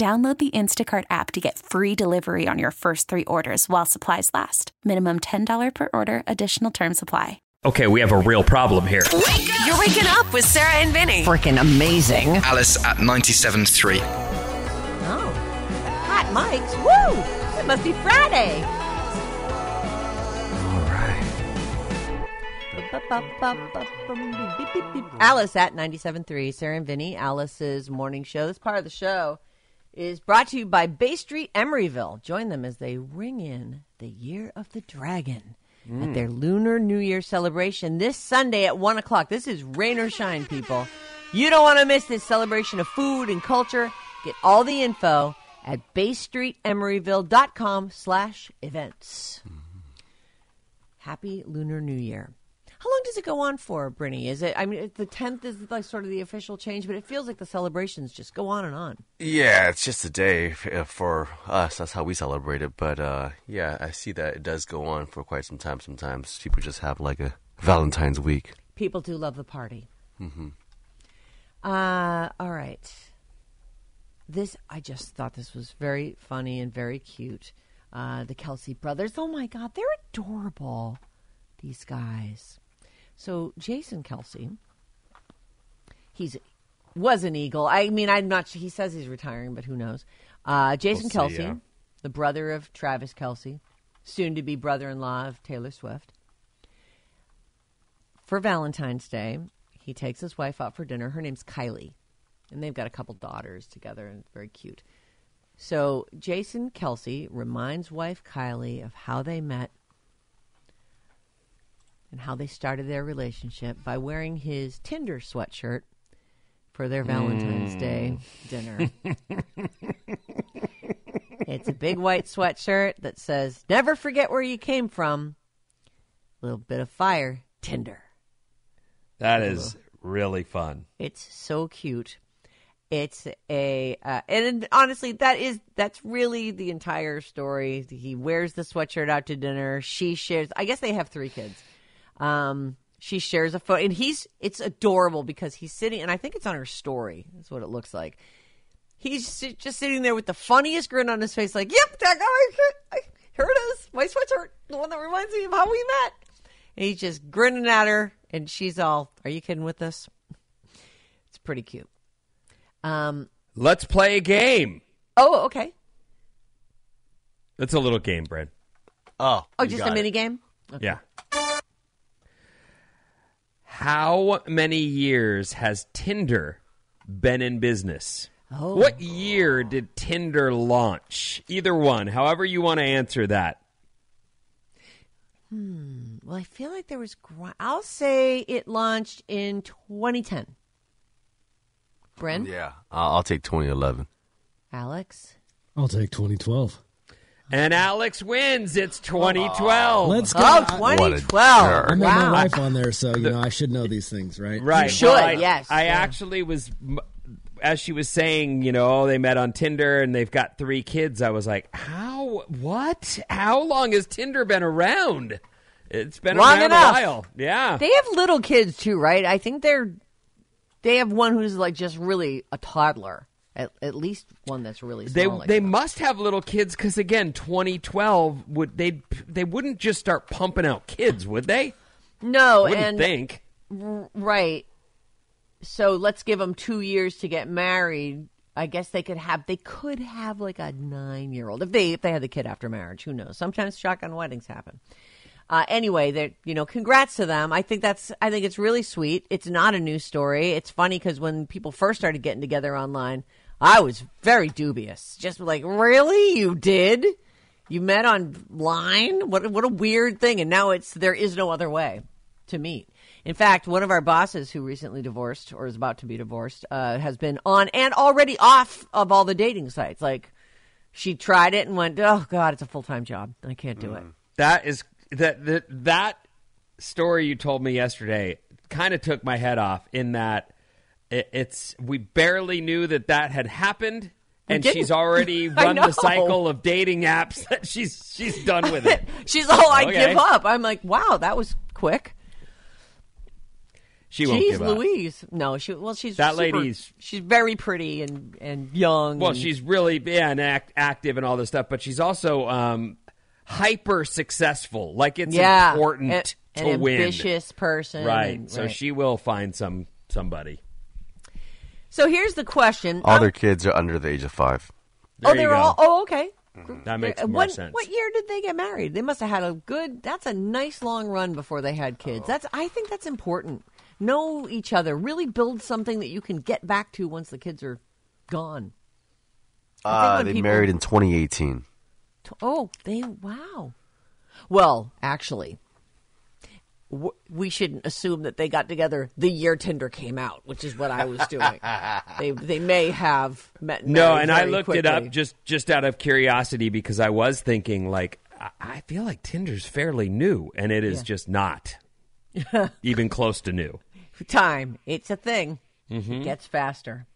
Download the Instacart app to get free delivery on your first three orders while supplies last. Minimum $10 per order, additional term supply. Okay, we have a real problem here. You're waking up with Sarah and Vinnie. Freaking amazing. Alice at 97.3. Oh. Hot mics. Woo! It must be Friday. All right. Alice at 97.3. Sarah and Vinnie, Alice's morning show. This part of the show is brought to you by Bay Street Emeryville. Join them as they ring in the Year of the Dragon at mm. their Lunar New Year celebration this Sunday at 1 o'clock. This is rain or shine, people. You don't want to miss this celebration of food and culture. Get all the info at baystreetemeryville.com slash events. Mm-hmm. Happy Lunar New Year. How long does it go on for, Brinny? Is it? I mean, the tenth is like sort of the official change, but it feels like the celebrations just go on and on. Yeah, it's just a day uh, for us. That's how we celebrate it. But uh, yeah, I see that it does go on for quite some time. Sometimes people just have like a Valentine's week. People do love the party. Uh, all right. This I just thought this was very funny and very cute. Uh, the Kelce brothers. Oh my God, they're adorable. These guys. So Jason Kelce, he's was an Eagle. I mean, I'm not. sure He says he's retiring, but who knows? Uh, Jason We'll see, Kelce, yeah. the brother of Travis Kelce, soon to be brother-in-law of Taylor Swift. For Valentine's Day, he takes his wife out for dinner. Her name's Kylie, and they've got a couple daughters together, and it's very cute. So Jason Kelce reminds wife Kylie of how they met and how they started their relationship by wearing his Tinder sweatshirt for their Valentine's Day dinner. it's a big white sweatshirt that says, Never forget where you came from. A little bit of fire, Tinder. That is really fun. It's so cute. It's a uh, and honestly, that is that's really the entire story. He wears the sweatshirt out to dinner. She shares. I guess they have three kids. Um, she shares a photo, and he's it's adorable because he's sitting, and I think it's on her story. That's what it looks like. He's just sitting there with the funniest grin on his face, like, "Yep, that guy. I- Here it is, my sweatshirt, the one that reminds me of how we met." And he's just grinning at her, and she's all, "Are you kidding with this?" It's pretty cute. Um. Let's play a game. Oh, okay. It's a little game, Brad. Oh, Oh, just a it. mini game. Yeah. How many years has Tinder been in business? Oh. What year did Tinder launch? Either one, however you want to answer that. Hmm. Well, I feel like there was. Gr- I'll say it launched in 2010. Bryn, Yeah, I'll, I'll take 2011. Alex. I'll take 2012. And Alex wins. It's 2012. Let's go. Oh, I- 2012. jerk. I made my wife on there, so you know I should know these things, right? Right. should, Well, I, yes. I Yeah. actually was, as she was saying, you know, they met on Tinder and they've got three kids. I was like, how? What? How long has Tinder been around? It's been Long around enough. a while. Yeah. They have little kids too, right? I think they're. They have one who's like just really a toddler. At, at least one that's really They like they that. must have little kids because again, 2012 would they they wouldn't just start pumping out kids, would they? no, Wouldn't and think. right. so let's give them two years to get married. I guess they could have they could have like a nine year old if they if they had the kid after marriage. Who knows? Sometimes shotgun weddings happen. Uh, anyway, they you know, congrats to them. I think that's I think it's really sweet. It's not a news story. It's funny because when people first started getting together online, I was very dubious. Just like, really, you did? You met online? What what a weird thing. And now it's there is no other way to meet. In fact, one of our bosses who recently divorced or is about to be divorced uh, has been on and already off of all the dating sites. Like she tried it and went, "Oh God, it's a full time job. I can't do it." That is that that that story you told me yesterday kind of took my head off. In that it, it's we barely knew that that had happened. And she's already run the cycle of dating apps. That she's she's done with it. She's all, "I Okay. give up." I'm like, "Wow, that was quick." She won't Jeez, give up. Louise. No, she. Well, she's That super- lady's- She's very pretty and and young. Well, and- she's really yeah, and act, active and all this stuff, but she's also um, hyper successful. Like it's yeah, important a- to an win, ambitious person. right? and- So right. she will find some somebody. So here's the question. All their kids are under the age of five. There oh, they're go. all. Oh, okay. That makes Uh, more when- sense. What year did they get married? They must have had a good. That's a nice long run before they had kids. That's. I think that's important. Know each other. Really build something that you can get back to once the kids are gone. I Uh, they people- married in 2018. Oh, they wow. Well, actually, w- we shouldn't assume that they got together the year Tinder came out, which is what I was doing. they they may have met. No, married and I very looked it up just just out of curiosity because I was thinking like I- I feel like Tinder's fairly new, and it is just not even close to new. time. It's a thing. Mm-hmm. It gets faster.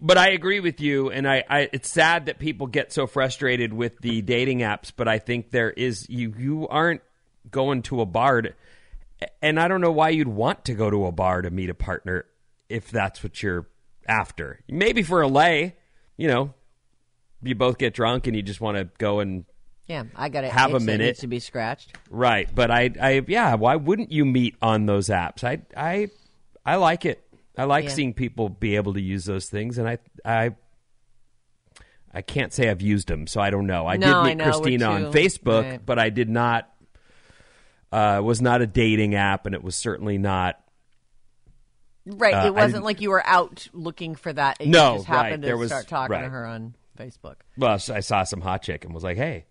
But I agree with you, and I, I it's sad that people get so frustrated with the dating apps. But I think there is you you aren't going to a bar, to, and I don't know why you'd want to go to a bar to meet a partner if that's what you're after. Maybe for a lay, you know, you both get drunk and you just want to go and Yeah, I got it. Have a minute. needs to be scratched. right. But I I yeah, why wouldn't you meet on those apps? I I I like it. I like Yeah. seeing people be able to use those things, and I I I can't say I've used them, so I don't know. I No, did meet Christina on Facebook, right. but I did not. Uh, was not a dating app, and it was certainly not. Right. Uh, it wasn't like you were out looking for that. You No, just happened right, to there was- start talking to her on Facebook. Well, I saw some hot chick and was like, "Hey,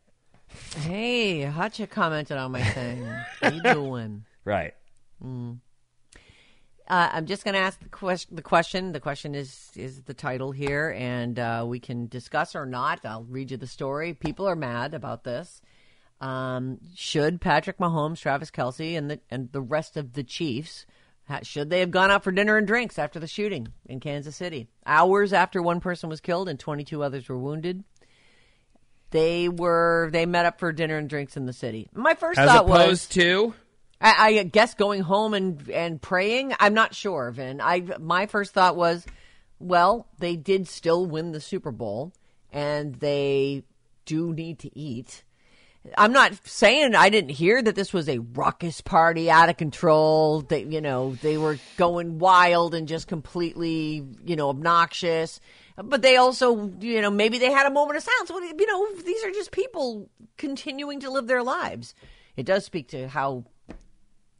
Hey, hot chick commented on my thing. How you doing? right." Uh, I'm just going to ask the question. The question. The question is is the title here, and uh, we can discuss or not. I'll read you the story. People are mad about this. Um, should Patrick Mahomes, Travis Kelce, and the and the rest of the Chiefs should they have gone out for dinner and drinks after the shooting in Kansas City, hours after one person was killed and 22 others were wounded? They were they met up for dinner and drinks in the city. My first As thought was opposed to I, I guess going home and and praying. I'm not sure, Vin. I my first thought was, well, they did still win the Super Bowl, and they do need to eat. I'm not saying I didn't hear that this was a ruckus party out of control. That you know they were going wild and just completely you know obnoxious. But they also you know maybe they had a moment of silence. Well, You know these are just people continuing to live their lives. It does speak to how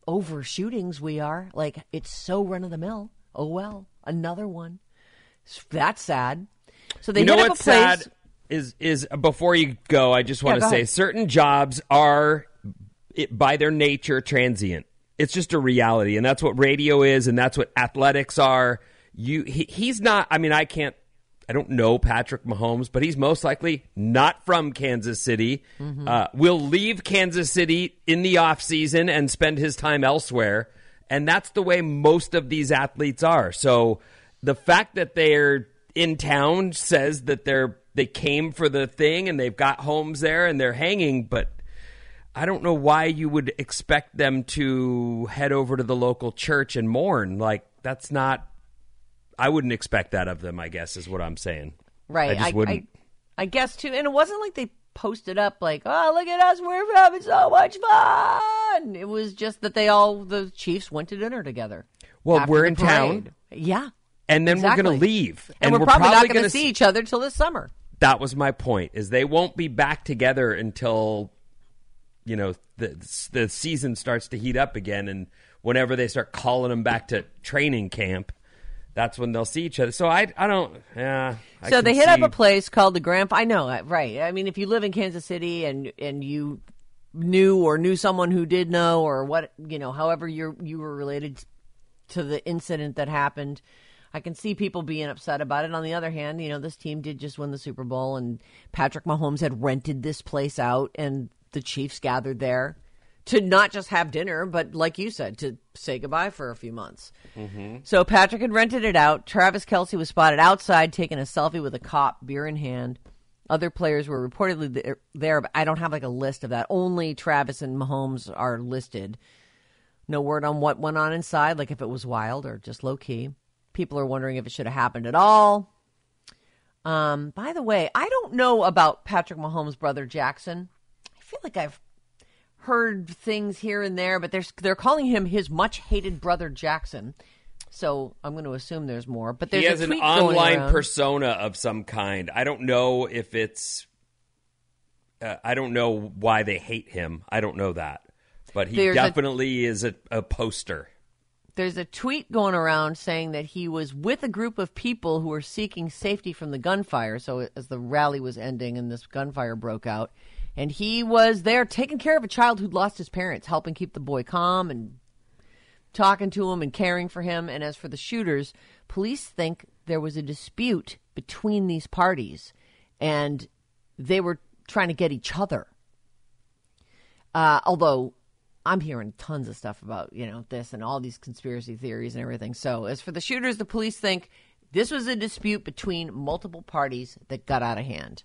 over shootings we are. Like it's so run of the mill. Oh well, another one. That's sad. So they you know what's a place. sad is is before you go, I just want Yeah, to say ahead. certain jobs are it, by their nature transient. It's just a reality, and that's what radio is, and that's what athletics are. You, he, he's not. I mean, I can't. I don't know Patrick Mahomes, but he's most likely not from Kansas City. Mm-hmm. Uh, will leave Kansas City in the off season and spend his time elsewhere, and that's the way most of these athletes are. So the fact that they're in town says that they're they came for the thing and they've got homes there and they're hanging, but I don't know why you would expect them to head over to the local church and mourn. Like that's not. I wouldn't expect that of them. I guess is what I'm saying. Right. I just wouldn't. I, I guess too. And it wasn't like they posted up like, "Oh, look at us, we're having so much fun." It was just that they all the Chiefs went to dinner together. Well, we're in town. Yeah. and then we're going to leave, And, we're, probably, not going to see each other till this summer. That was my point. Is they won't be back together until you know the the season starts to heat up again, and whenever they start calling them back to training camp, that's when they'll see each other. So I I don't yeah. I so they hit up a place called the Grandpa. I know, uh, right? I mean, if you live in Kansas City and and you knew or knew someone who did know or what you know, however you you were related to the incident that happened, I can see people being upset about it. On the other hand, you know, this team did just win the Super Bowl, and Patrick Mahomes had rented this place out, and the Chiefs gathered there to not just have dinner, but like you said, to say goodbye for a few months. Mm-hmm. So Patrick had rented it out. Travis Kelce was spotted outside taking a selfie with a cop, beer in hand. Other players were reportedly there- there, but I don't have like a list of that. Only Travis and Mahomes are listed. No word on what went on inside, like if it was wild or just low key. People are wondering if it should have happened at all. Um, by the way, I don't know about Patrick Mahomes' brother Jackson. I feel like I've heard things here and there, but they're they're calling him his much hated brother Jackson. So I'm going to assume there's more. But there's he has a an online persona of some kind. I don't know if it's. Uh, I don't know why they hate him. I don't know that, but he There's a- definitely is a, a poster. There's a tweet going around saying that he was with a group of people who were seeking safety from the gunfire. So as the rally was ending and this gunfire broke out, and he was there taking care of a child who'd lost his parents, helping keep the boy calm and talking to him and caring for him. And as for the shooters, police think there was a dispute between these parties, and they were trying to get each other. Uh, although I'm hearing tons of stuff about, you know, this and all these conspiracy theories and everything. So, as for the shooters, the police think this was a dispute between multiple parties that got out of hand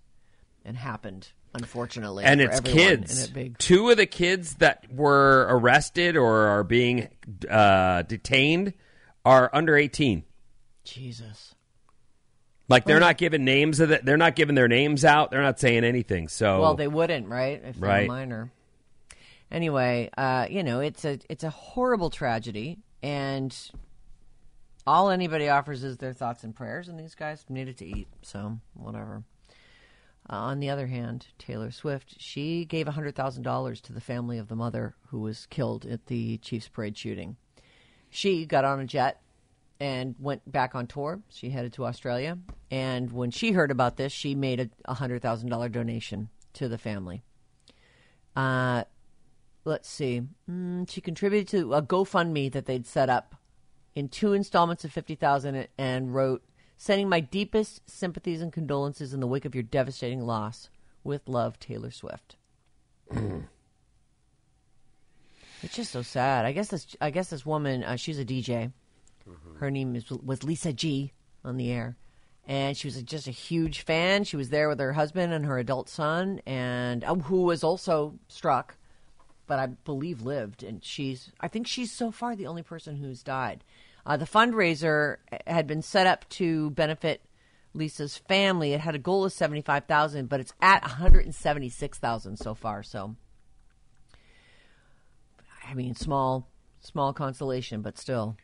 and happened, unfortunately. and it's kids. In a big, Two of the kids that were arrested or are being uh, detained are under 18. Jesus. Like they're not giving names of the, they're not giving their names out. They're not saying anything. So Well, they wouldn't, right? If they're Right. a minor. Anyway, uh, you know, it's a it's a horrible tragedy, and all anybody offers is their thoughts and prayers, and these guys needed to eat, so whatever. Uh, on the other hand, Taylor Swift, she gave hundred thousand dollars to the family of the mother who was killed at the Chiefs parade shooting. She got on a jet and went back on tour. She headed to Australia, and when she heard about this, she made a- a hundred thousand dollar donation to the family. Uh, let's see. Mm, she contributed to a GoFundMe that they'd set up in two installments of fifty thousand, and wrote, "Sending my deepest sympathies and condolences in the wake of your devastating loss. With love, Taylor Swift." it's just so sad. I guess this. I guess this woman. Uh, she's a DJ. Her name is, was Lisa G on the air. And she was a, just a huge fan. She was there with her husband and her adult son, and uh, who was also struck, but I believe lived. And she's, I think she's so far the only person who's died. Uh, the fundraiser had been set up to benefit Lisa's family. It had a goal of seventy five thousand, but it's at one hundred and seventy six thousand so far. So, I mean, small, small consolation, but still.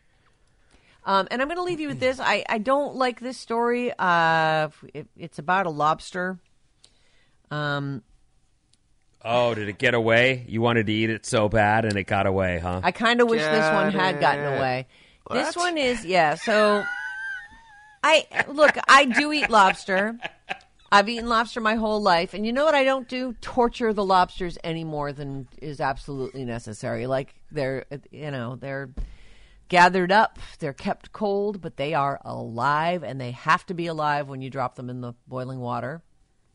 Um, and I'm going to leave you with this. I, I don't like this story. Uh, it, it's about a lobster. Um, Oh, did it get away? You wanted to eat it so bad and it got away, huh? I kind of wish this one had gotten Got it. away. This What? one is yeah. So I look. I do eat lobster. I've eaten lobster my whole life, and you know what I don't do? Torture the lobsters any more than is absolutely necessary. Like they're, you know, they're gathered up, they're kept cold, but they are alive, and they have to be alive when you drop them in the boiling water.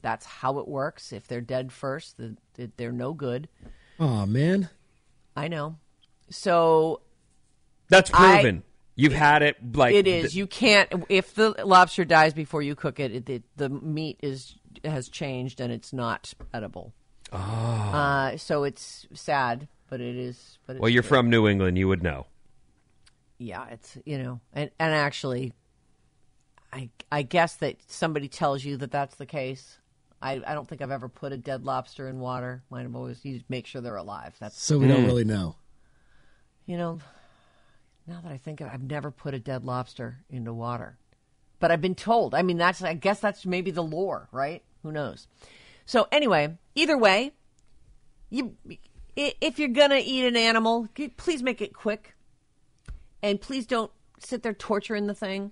That's how it works. If they're dead first, th- th- they're no good. Oh man. I know. So That's I- proven. You've had it like it is. th- you can't. If the lobster dies before you cook it, it, it the meat is has changed and it's not edible. Oh. Uh, so it's sad, but it is. But it's well, you're true. from New England, you would know. Yeah, it's you know, and and actually, I I guess that somebody tells you that that's the case. I, I don't think I've ever put a dead lobster in water. Mine have always you make sure they're alive. That's So we don't mm. really know. you know, Now that I think of it, I've never put a dead lobster into water. But I've been told. I mean, that's, I guess that's maybe the lore, right? Who knows? So, anyway, either way, you, if you're going to eat an animal, please make it quick. And please don't sit there torturing the thing.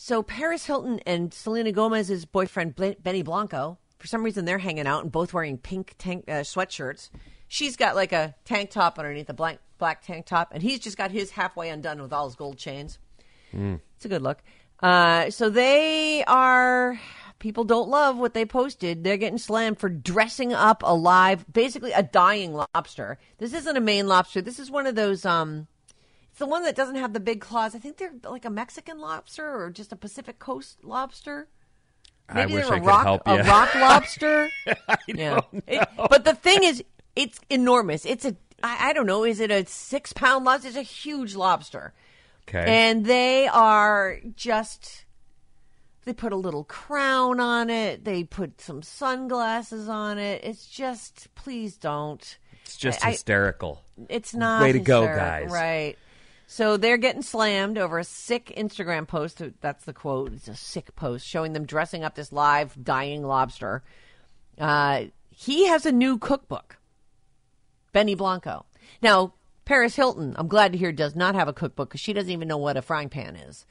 So, Paris Hilton and Selena Gomez's boyfriend, Benny Blanco, for some reason they're hanging out and both wearing pink tank uh, sweatshirts. She's got like a tank top underneath a black black tank top, and he's just got his halfway undone with all his gold chains. It's a good look. Uh, so they are. People don't love what they posted. They're getting slammed for dressing up a live, basically a dying lobster. This isn't a Maine lobster. This is one of those. Um, it's the one that doesn't have the big claws. I think they're like a Mexican lobster or just a Pacific Coast lobster. I Maybe wish they're I a could rock, help a rock lobster. yeah. It- but the thing is, it's enormous. It's a, I, I don't know, is it a six pound lobster? It's a huge lobster. Okay. And they are just, they put a little crown on it. They put some sunglasses on it. It's just, please don't. it's just I- I- hysterical. It's not. Way to go, guys. Right. So they're getting slammed over a sick Instagram post. That's the quote. It's a sick post showing them dressing up this live dying lobster. Uh, he has a new cookbook, Benny Blanco. Now, Paris Hilton, I'm glad to hear, does not have a cookbook because she doesn't even know what a frying pan is.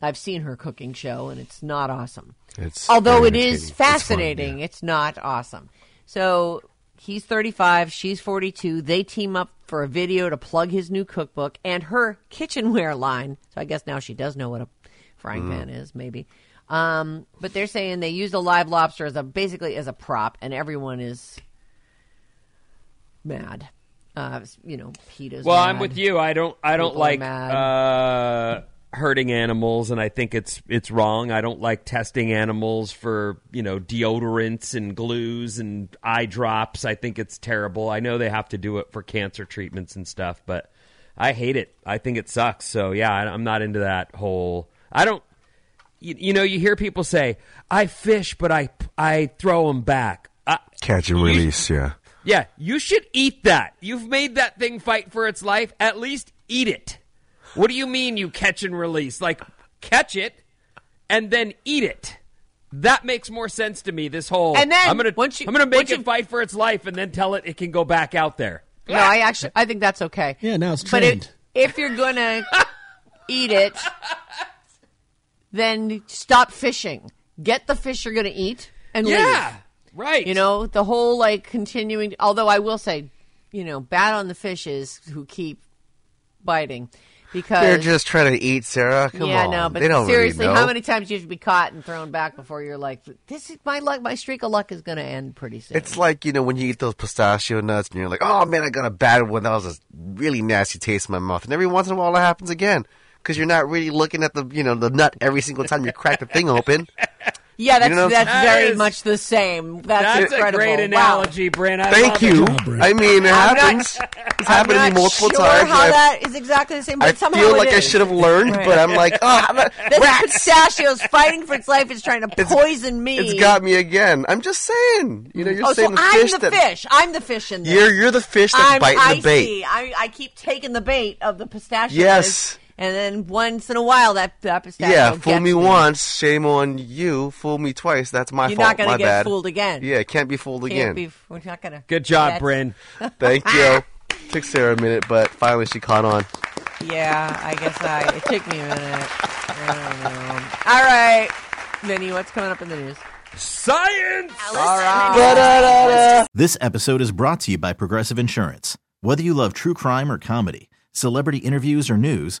I've seen her cooking show, and it's not awesome. It's Although it is entertaining. It's fun, fascinating, yeah. it's not awesome. So he's 35, she's 42. They team up for a video to plug his new cookbook and her kitchenware line. So I guess now she does know what a frying pan is, maybe. Um, but they're saying they used a live lobster as a basically as a prop, and everyone is mad. Uh, you know, Peter's Well, mad. I'm with you. I don't. I don't People like uh, hurting animals, and I think it's it's wrong. I don't like testing animals for you know deodorants and glues and eye drops. I think it's terrible. I know they have to do it for cancer treatments and stuff, but I hate it. I think it sucks. So yeah, I, I'm not into that whole. I don't. You, you know, you hear people say, "I fish, but I I throw them back." Uh, Catch and you- release, yeah. yeah, you should eat that. You've made that thing fight for its life. At least eat it. What do you mean you catch and release? Like catch it and then eat it. That makes more sense to me. This whole And then, I'm gonna once you- I'm gonna make it you- fight for its life and then tell it it can go back out there. No, I actually I think that's okay. Yeah, now it's But trained. it, if you're gonna eat it, then stop fishing. Get the fish you're gonna eat and Yeah, leave. right. You know the whole like continuing. Although I will say, you know, bad on the fishes who keep biting because They're just trying to eat, Sarah. Come yeah, on. no, but they don't seriously, really how many times you should be caught and thrown back before you're like, this is my luck. My streak of luck is going to end pretty soon. It's like, you know, when you eat those pistachio nuts and you're like, oh man, I got a bad one. That was a really nasty taste in my mouth. And every once in a while it happens again. Because you're not really looking at the, you know, the nut every single time you crack the thing open. Yeah, that's know- that's That very is- much the same. That's, That's a incredible. great Wow. analogy, Bryn. I Thank love you. it. job, Brent. I mean, it I'm not- happens. it's happened to me multiple sure times. How I- that is exactly the same, but I somehow feel it like I is. should have learned, Right. but I'm like, oh, I'm not, This rats. pistachio's fighting for its life. It's trying to poison me. It's got me again. I'm just saying. You know, you're Oh, so saying the I'm fish the that fish. I'm the fish in this. you're you're the fish that's I'm, biting I the bait. see. I, I keep taking the bait of the pistachio. Yes. And then once in a while, that, that pistachio Yeah, fool gets me once, shame on you. Fool me twice, that's my fault. You're not going my to get bad. fooled again. Yeah, can't be fooled Can't again. be. We're not going to. Good job, Bryn. Thank you. Took Sarah a minute, but finally she caught on. Yeah, I guess I. It took me a minute. I don't know. All right, Vinnie, what's coming up in the news? Science. All right. This episode is brought to you by Progressive Insurance. Whether you love true crime or comedy, celebrity interviews or news,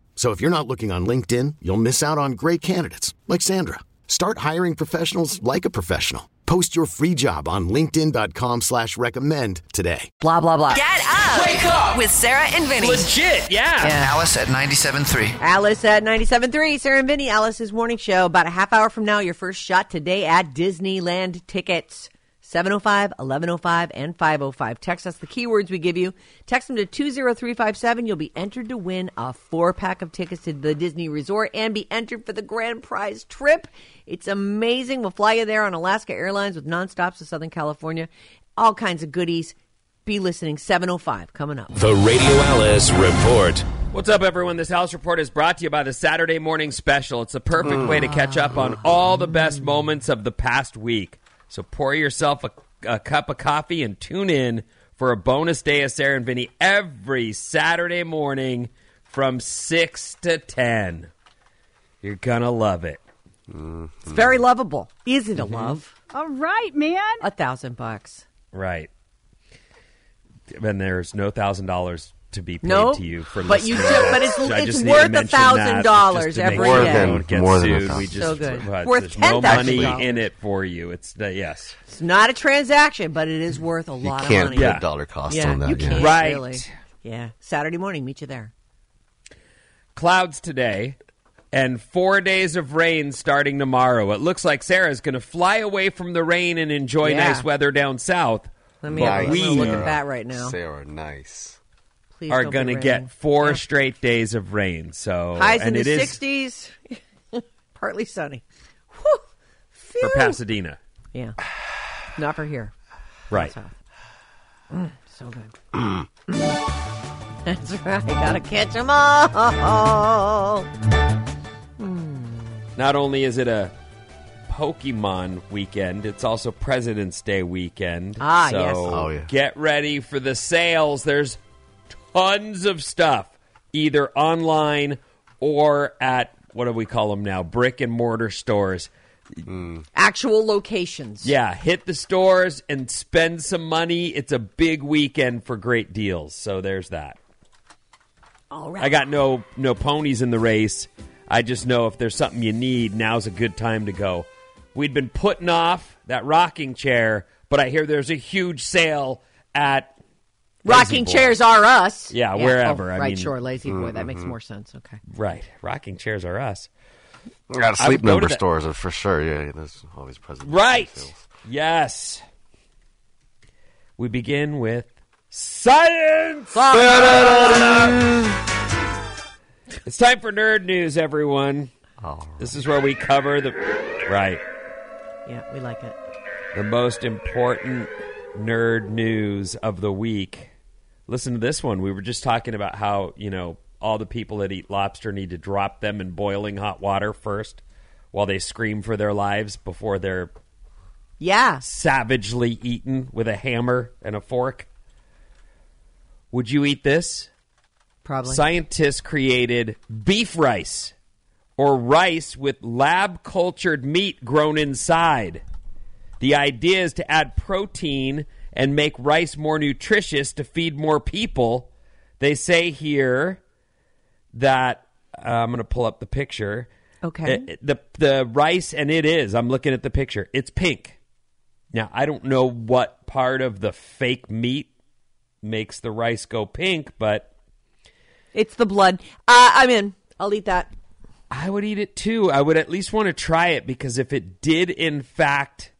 So if you're not looking on LinkedIn, you'll miss out on great candidates like Sandra. Start hiring professionals like a professional. Post your free job on linkedin.com slash recommend today. Blah, blah, blah. Get up. Wake up with Sarah and Vinnie. Legit, yeah. Alice at 97.3. Alice at 97.3, Sarah and Vinnie, Alice's morning show. About a half hour from now, your first shot today at Disneyland tickets. 705, 1105, and 505. Text us the keywords we give you. Text them to 20357. You'll be entered to win a four pack of tickets to the Disney Resort and be entered for the grand prize trip. It's amazing. We'll fly you there on Alaska Airlines with nonstops to Southern California. All kinds of goodies. Be listening. 705 coming up. The Radio Alice Report. What's up, everyone? This House Report is brought to you by the Saturday Morning Special. It's the perfect way to catch up on all the best moments of the past week. So pour yourself a, a cup of coffee and tune in for a bonus day of Sarah and Vinnie every Saturday morning from 6 to 10. You're going to love it. Mm-hmm. It's very lovable. Is it a love? All right, man. A thousand bucks. Right. And there's no thousand dollars to be paid Nope. to you for But you do- but it's- I it's just need to worth mention $1,000 that just to make every sure day. we don't get More than sued. $1,000. We just So good. but Worth there's no money $10,000. in it for you. It's the yes. It's not a transaction, but it is worth a You lot can't of put money. a dollar cost yeah, on that. you yeah. can't Right. really. Yeah, Saturday morning, meet you there. Clouds today and four days of rain starting tomorrow. It looks like Sarah's going to fly away from the rain and enjoy Yeah. nice weather down south. Let me But have a we little look at that right now. Sarah, nice. Please are going to get four Yeah. straight days of rain. So highs in the it is sixties, partly sunny. Whew. for Pasadena. Yeah, not for here. Right. South. Mm, so good. That's right. Gotta catch them all. Not only is it a Pokemon weekend, it's also President's Day weekend. Ah, so yes. Oh, yeah. get ready for the sales. There's tons of stuff, either online or at what do we call them now? Brick and mortar stores. Actual locations. Yeah, hit the stores and spend some money. It's a big weekend for great deals. So there's that. All right. I got no no ponies in the race. I just know if there's something you need, now's a good time to go. We'd been putting off that rocking chair, but I hear there's a huge sale at Rocking Boy. chairs are us. Yeah, wherever. Oh, I right, mean- sure. Lazy boy. That makes mm-hmm. more sense. Okay. Right, rocking chairs are us. Got I sleep would go to number stores are for sure. Yeah, there's always present. Right. Yes. We begin with science. It's time for nerd news, everyone. Oh, This is where we cover the right. Yeah, we like it. the most important nerd news of the week. Listen to this one. We were just talking about how, you know, all the people that eat lobster need to drop them in boiling hot water first while they scream for their lives before they're Yeah. savagely eaten with a hammer and a fork. Would you eat this? Probably. Scientists created beef rice or rice with lab cultured meat grown inside. The idea is to add protein and make rice more nutritious to feed more people. They say here that uh, I'm going to pull up the picture. Okay. The the rice and it is. I'm looking at the picture. It's pink. Now, I don't know what part of the fake meat makes the rice go pink, but It's the blood. Uh, I'm in. I'll eat that. I would eat it too. I would at least want to try it because if it did, in fact,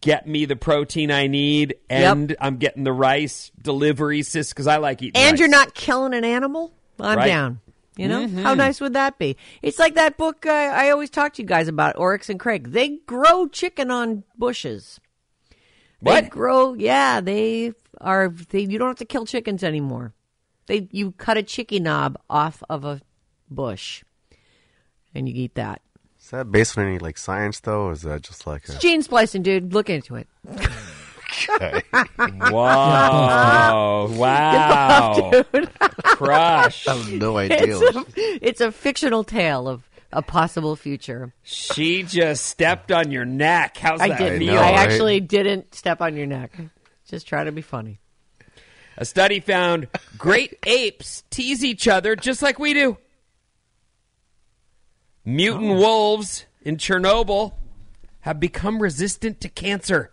get me the protein I need and I'm getting the rice delivery sis because I like eating and rice. you're not killing an animal, I'm Right. down. You know Mhm. how nice would that be? It's like that book I, I always talk to you guys about, Oryx and Crake. They grow chicken on bushes. They What? grow? Yeah, they are. They you don't have to kill chickens anymore. They you cut a chicken knob off of a bush, and you eat that. Is that based on any like science though, or is that just like a It's gene splicing, dude. Look into it. okay? Whoa! wow! dude. Crush. I have no idea. It's a, it's a fictional tale of a possible future. She just stepped on your neck. How's I that didn't. feel? know, I right? actually didn't step on your neck. Just try to be funny. A study found great apes tease each other just like we do. Mutant Oh. wolves in Chernobyl have become resistant to cancer.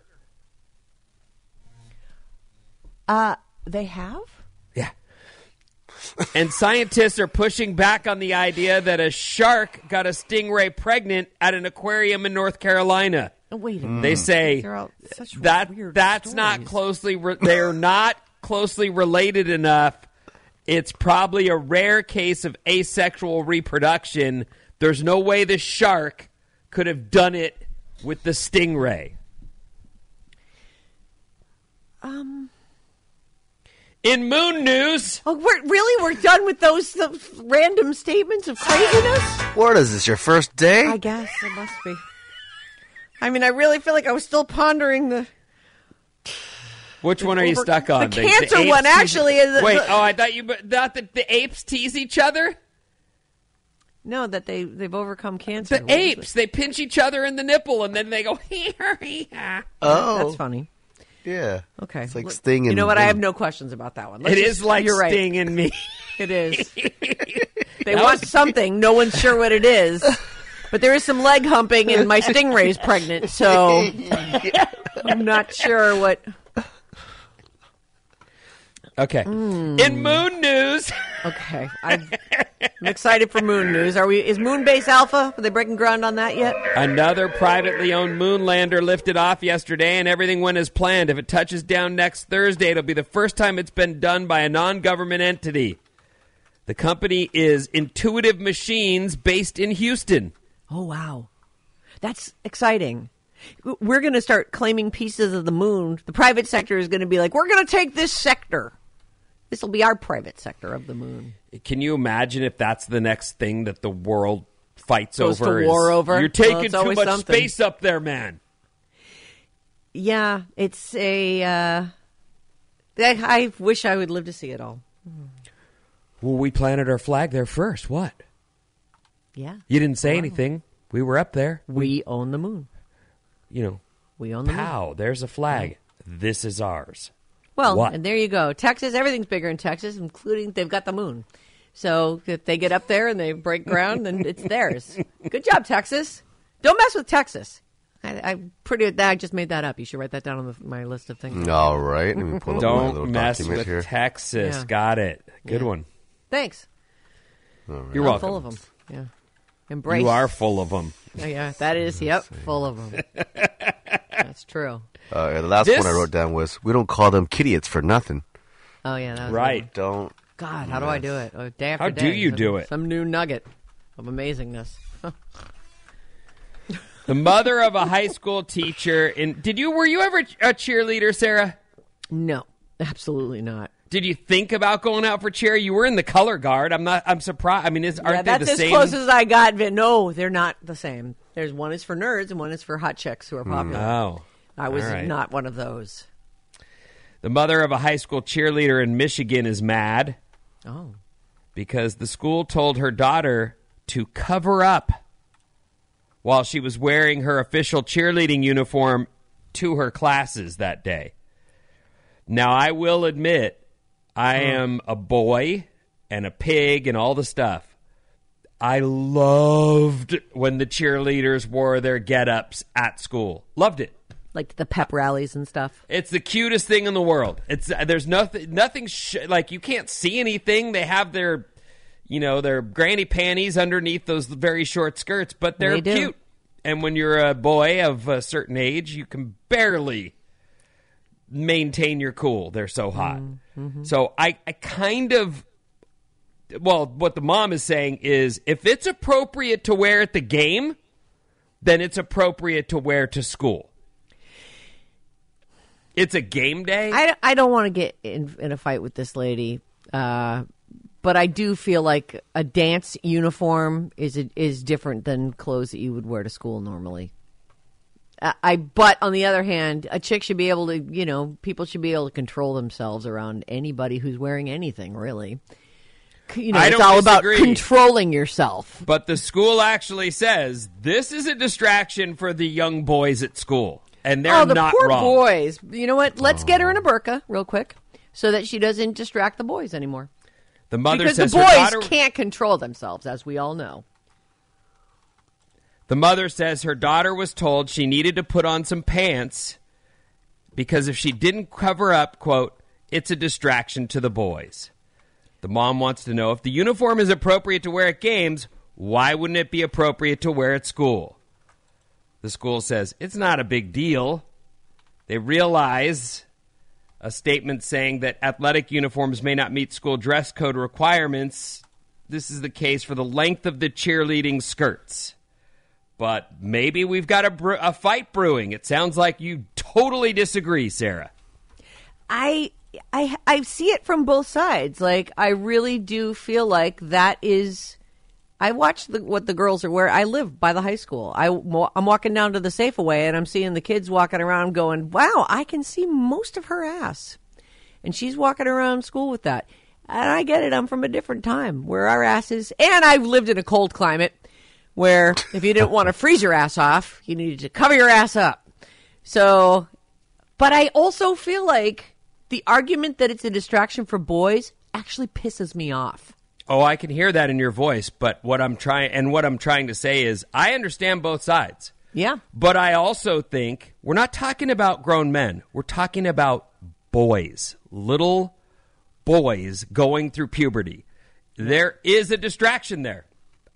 Uh, they have? Yeah. and scientists are pushing back on the idea that a shark got a stingray pregnant at an aquarium in North Carolina. Oh, wait a minute. They say They're all such that that's not closely re- they're not closely related enough. It's probably a rare case of asexual reproduction. There's no way the shark could have done it with the stingray. Um. In moon news, Oh, we're really we're done with those, those random statements of craziness. What is this? Your first day? I guess it must be. I mean, I really feel like I was still pondering the which one are you over- stuck on? the cancer apes one, tease- actually, is- Wait, oh, I thought you thought that the apes tease each other. No that they they've overcome cancer. The What is it? apes, they pinch each other in the nipple, and then they go. "Hee-haw-hee-haw." oh, That's funny. Yeah. Okay, It's like Look, Sting You know what? I have no questions about that one. It Let's is just- like you're right. Sting and me. It is. They want something. No one's sure what it is. But there is some leg humping, and my stingray's pregnant, so I'm not sure what. Okay. Hmm. In moon news, Okay, I'm, I'm excited for Moon News. Are we? Is Moonbase Alpha? Are they breaking ground on that yet? another privately owned moon lander lifted off yesterday, and everything went as planned. If it touches down next Thursday, it'll be the first time it's been done by a non-government entity. The company is Intuitive Machines, based in Houston. Oh wow, that's exciting. We're going to start claiming pieces of the moon. The private sector is going to be like, we're going to take this sector. This will be our private sector of the moon. Can you imagine if that's the next thing that the world fights Goes over? is, war over? You're taking it's too much something. space up there, man. Yeah, it's a. Uh, I, wish I would live to see it all. Well, we planted our flag there first. What? Yeah, You didn't say anything. We were up there. we own the moon. You know, We own the moon. pow, there's a flag. This is ours. Well, What? and there you go. Texas, everything's bigger in Texas, including they've got the moon. So if they get up there and they break ground, then it's theirs. Good job, Texas. Don't mess with Texas. I, I'm pretty. I just made that up. You should write that down on the, my list of things. All right. Let me pull up Don't mess document with here. Texas. Yeah. Got it. Good one. Thanks. You're I'm welcome. full of them. Yeah. Embrace. You are full of them. Oh, yeah, that is. Yep, full of them. That's true. Uh, the last This- one I wrote down was, "We don't call them kitties for nothing." Oh yeah, that was Right. Don't. God, how do I do it? Oh, day after How day. do you Some- do it? Some new nugget of amazingness. The mother of a high school teacher in did you were you ever a cheerleader, Sarah? no, absolutely not. Did you think about going out for cheer? You were in the color guard. I'm not I'm surprised. I mean, is aren't yeah, they that's the as same? close as I got. But no, they're not the same. There's one is for nerds and one is for hot chicks who are popular. oh. I was right. not one of those. The mother of a high school cheerleader in Michigan is mad Oh, because the school told her daughter to cover up while she was wearing her official cheerleading uniform to her classes that day. Now, I will admit, I am a boy and a pig and all the stuff. I loved when the cheerleaders wore their get ups at school. Loved it. Like the pep rallies and stuff. It's the cutest thing in the world. It's there's nothing nothing sh- like you can't see anything. They have their you know, they're granny panties underneath those very short skirts, but they're They cute. And when you're a boy of a certain age, you can barely maintain your cool. They're so hot. Mm-hmm. So I, I kind of, well, what the mom is saying is if it's appropriate to wear at the game, then it's appropriate to wear to school. It's a game day. I, I don't want to get in, in a fight with this lady, uh, but I do feel like a dance uniform is is different than clothes that you would wear to school normally. I, I but on the other hand, a chick should be able to, you know, people should be able to control themselves around anybody who's wearing anything, really. You know, I it's all about controlling yourself. But the school actually says this is a distraction for the young boys at school, and they're oh, the not poor wrong. boys. You know what? Let's get her in a oh. burqa real quick so that she doesn't distract the boys anymore. The mother because says the boys daughter. can't control themselves, as we all know. The mother says her daughter was told she needed to put on some pants because if she didn't cover up, quote, it's a distraction to the boys. The mom wants to know if the uniform is appropriate to wear at games, why wouldn't it be appropriate to wear at school? The school says it's not a big deal. They realize a statement saying that athletic uniforms may not meet school dress code requirements. This is the case for the length of the cheerleading skirts. But maybe we've got a, bre- a fight brewing. It sounds like you totally disagree, Sarah. I I I see it from both sides. Like I really do feel like that is. I watch the, what the girls are wearing. I live by the high school. I, I'm walking down to the Safeway and I'm seeing the kids walking around going, wow, I can see most of her ass. And she's walking around school with that. And I get it. I'm from a different time where our asses, and I've lived in a cold climate where if you didn't want to freeze your ass off, you needed to cover your ass up. So, but I also feel like the argument that it's a distraction for boys actually pisses me off. Oh, I can hear that in your voice, but what I'm trying and what I'm trying to say is I understand both sides. Yeah. But I also think we're not talking about grown men. We're talking about boys, little boys going through puberty. There is a distraction there.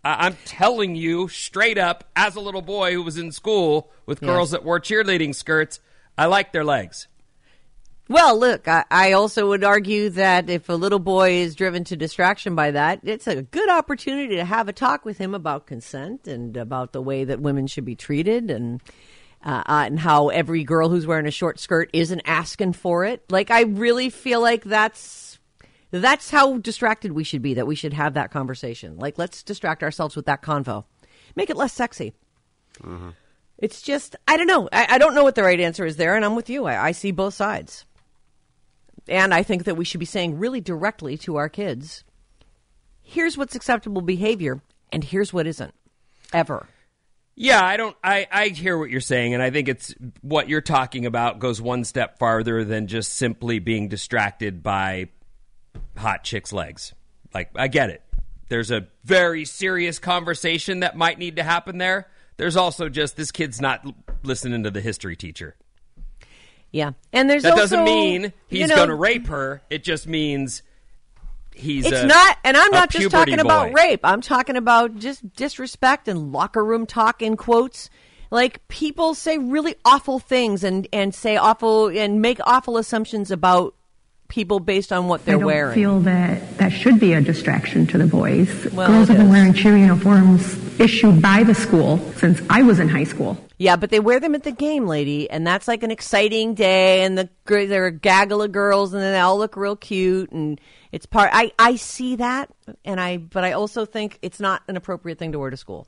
I- I'm telling you straight up, as a little boy who was in school with Yes. girls that wore cheerleading skirts, I like their legs. Well, look, I, I also would argue that if a little boy is driven to distraction by that, it's a good opportunity to have a talk with him about consent and about the way that women should be treated and uh, uh, and how every girl who's wearing a short skirt isn't asking for it. Like, I really feel like that's that's how distracted we should be. That we should have that conversation. Like, let's distract ourselves with that convo, make it less sexy. It's just I don't know. I, I don't know what the right answer is there, and I'm with you. I, I see both sides, and I think that we should be saying really directly to our kids, "Here's what's acceptable behavior, and here's what isn't." Ever. Yeah, I don't. I, I hear what you're saying, and I think it's what you're talking about goes one step farther than just simply being distracted by hot chicks' legs. Like, I get it. There's a very serious conversation that might need to happen there. There's also just this kid's not listening to the history teacher. Yeah, and there's that also, doesn't mean you he's know, going to rape her. It just means he's. It's a- not, and I'm not just puberty talking about rape. I'm talking about just disrespect and locker room talk in quotes. Like people say really awful things and and say awful and make awful assumptions about people based on what they're wearing. I don't wearing. feel that that should be a distraction to the boys. Well, Girls have been wearing cheer uniforms issued by the school since I was in high school. Yeah, but they wear them at the game, lady, and that's like an exciting day. And the gr- there are a gaggle of girls, and then they all look real cute, and it's part. I I see that, and I but I also think it's not an appropriate thing to wear to school.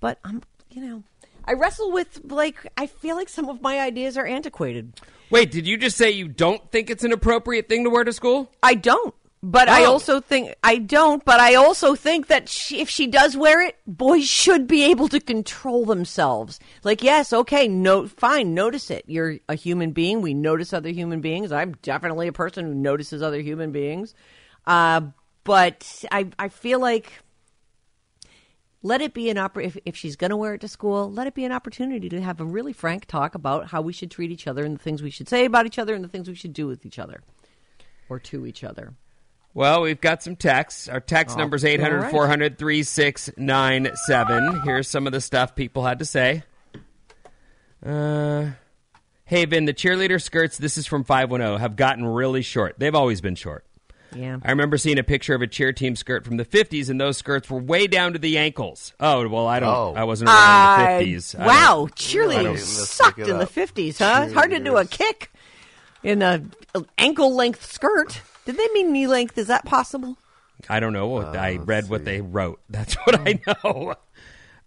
But I'm you know I wrestle with like I feel like some of my ideas are antiquated. Wait, did you just say you don't think it's an appropriate thing to wear to school? I don't. But I Oh. also think I don't. But I also think that she, if she does wear it, boys should be able to control themselves. Like, yes, okay, no, fine, notice it. You're a human being. We notice other human beings. I'm definitely a person who notices other human beings. Uh, but I, I feel like let it be an oppor- if, if she's going to wear it to school let it be an opportunity to have a really frank talk about how we should treat each other and the things we should say about each other and the things we should do with each other or to each other Well, we've got some texts. Our text Oh, number is 800 all right. 400 3697. Here's some of the stuff people had to say. Uh, hey, Vin, the cheerleader skirts, this is from 510, have gotten really short. They've always been short. Yeah. I remember seeing a picture of a cheer team skirt from the 50s, and those skirts were way down to the ankles. Oh, well, I don't. Oh. I wasn't around in Uh, the 50s. I wow, don't- cheerleading Let's look sucked in the 50s, huh? It's hard to do a kick in a ankle length skirt. Did they mean knee length? Is that possible? I don't know. What I let's read what they wrote. That's what I know.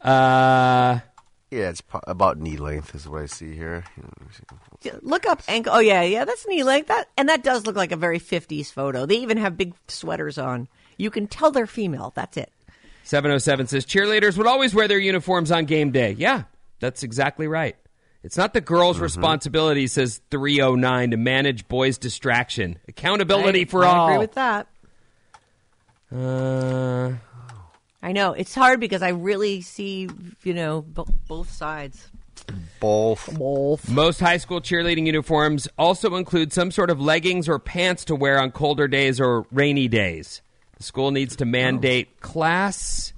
Uh, Yeah, it's po- about knee length is what I see here. Look up ankle. Oh yeah, yeah, that's knee length. That and that does look like a very 50s photo. They even have big sweaters on. You can tell they're female. That's it. 707 says cheerleaders would always wear their uniforms on game day. Yeah, that's exactly right. It's not the girls' Mm-hmm. responsibility, says 309, to manage boys' distraction. Accountability I- for I all. I agree with that. Uh, I know it's hard because I really see, you know, bo- both sides. Both. Both. most high school cheerleading uniforms also include some sort of leggings or pants to wear on colder days or rainy days. The school needs to mandate class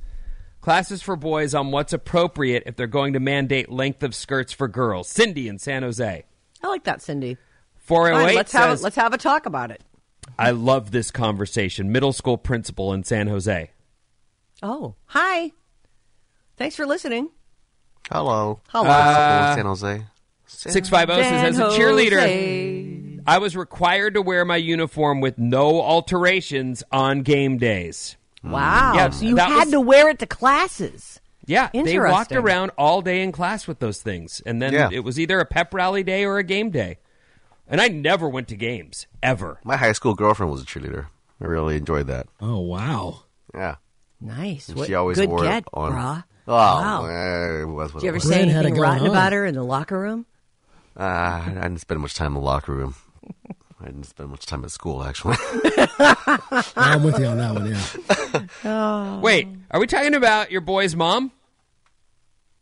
classes for boys on what's appropriate if they're going to mandate length of skirts for girls. Cindy in San Jose. I like that, Cindy. 408 Fine, let's have says, let's have a talk about it. I love this conversation. Middle school principal in San Jose. Oh, hi. Thanks for listening. Hello. Hello. Uh, San Jose. 650 says, as a cheerleader, Jose. I was required to wear my uniform with no alterations on game days. Wow. Yeah, so you had was- to wear it to classes. Yeah, they walked around all day in class with those things. And then Yeah. it was either a pep rally day or a game day. And I never went to games, ever. My high school girlfriend was a cheerleader. I really enjoyed that. Oh wow. Yeah. Nice. What- she always good wore get, it on. brah. Oh, Wow. it was Did you ever was. say Brand anything rotten on. about her in the locker room? Uh, I didn't spend much time in the locker room. I didn't spend much time at school, actually. I'm with you on that one. Yeah. Wait, are we talking about your boy's mom?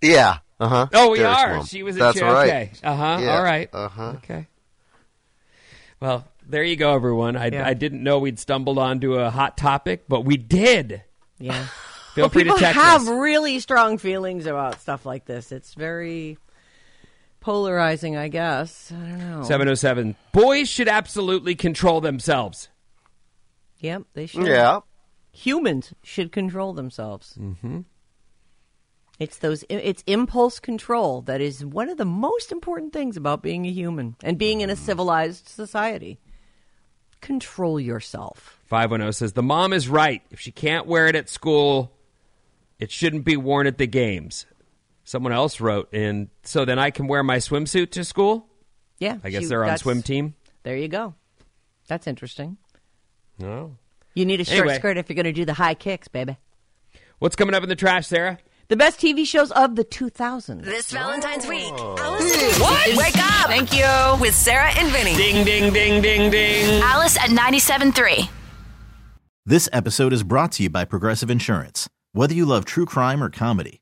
yeah. Uh huh. Oh, we are. She was a That's cheer. right. Okay. Uh huh. Yeah. All right. Uh-huh. Okay. Well, there you go, everyone. I, Yeah. I didn't know we'd stumbled onto a hot topic, but we did. Yeah. Feel well, free people to text have us. really strong feelings about stuff like this. It's very polarizing, I guess. I don't know. 707. Boys should absolutely control themselves. Yep, they should. Yeah. Humans should control themselves. Mm-hmm. It's those. It's impulse control that is one of the most important things about being a human and being in a civilized society. Control yourself. 510 says the mom is right. If she can't wear it at school, it shouldn't be worn at the games. Someone else wrote and so then I can wear my swimsuit to school? Yeah, I guess she- they're on swim team. There you go. That's interesting. No. You need a short Anyway. skirt if you're going to do the high kicks, baby. What's coming up in the trash, Sarah? The best TV shows of the 2000s. This Valentine's week, oh. Alice what? Wake up! Thank you. With Sarah and Vinnie. Ding, ding, ding, ding, ding. Alice at 97.3. This episode is brought to you by Progressive Insurance. Whether you love true crime or comedy,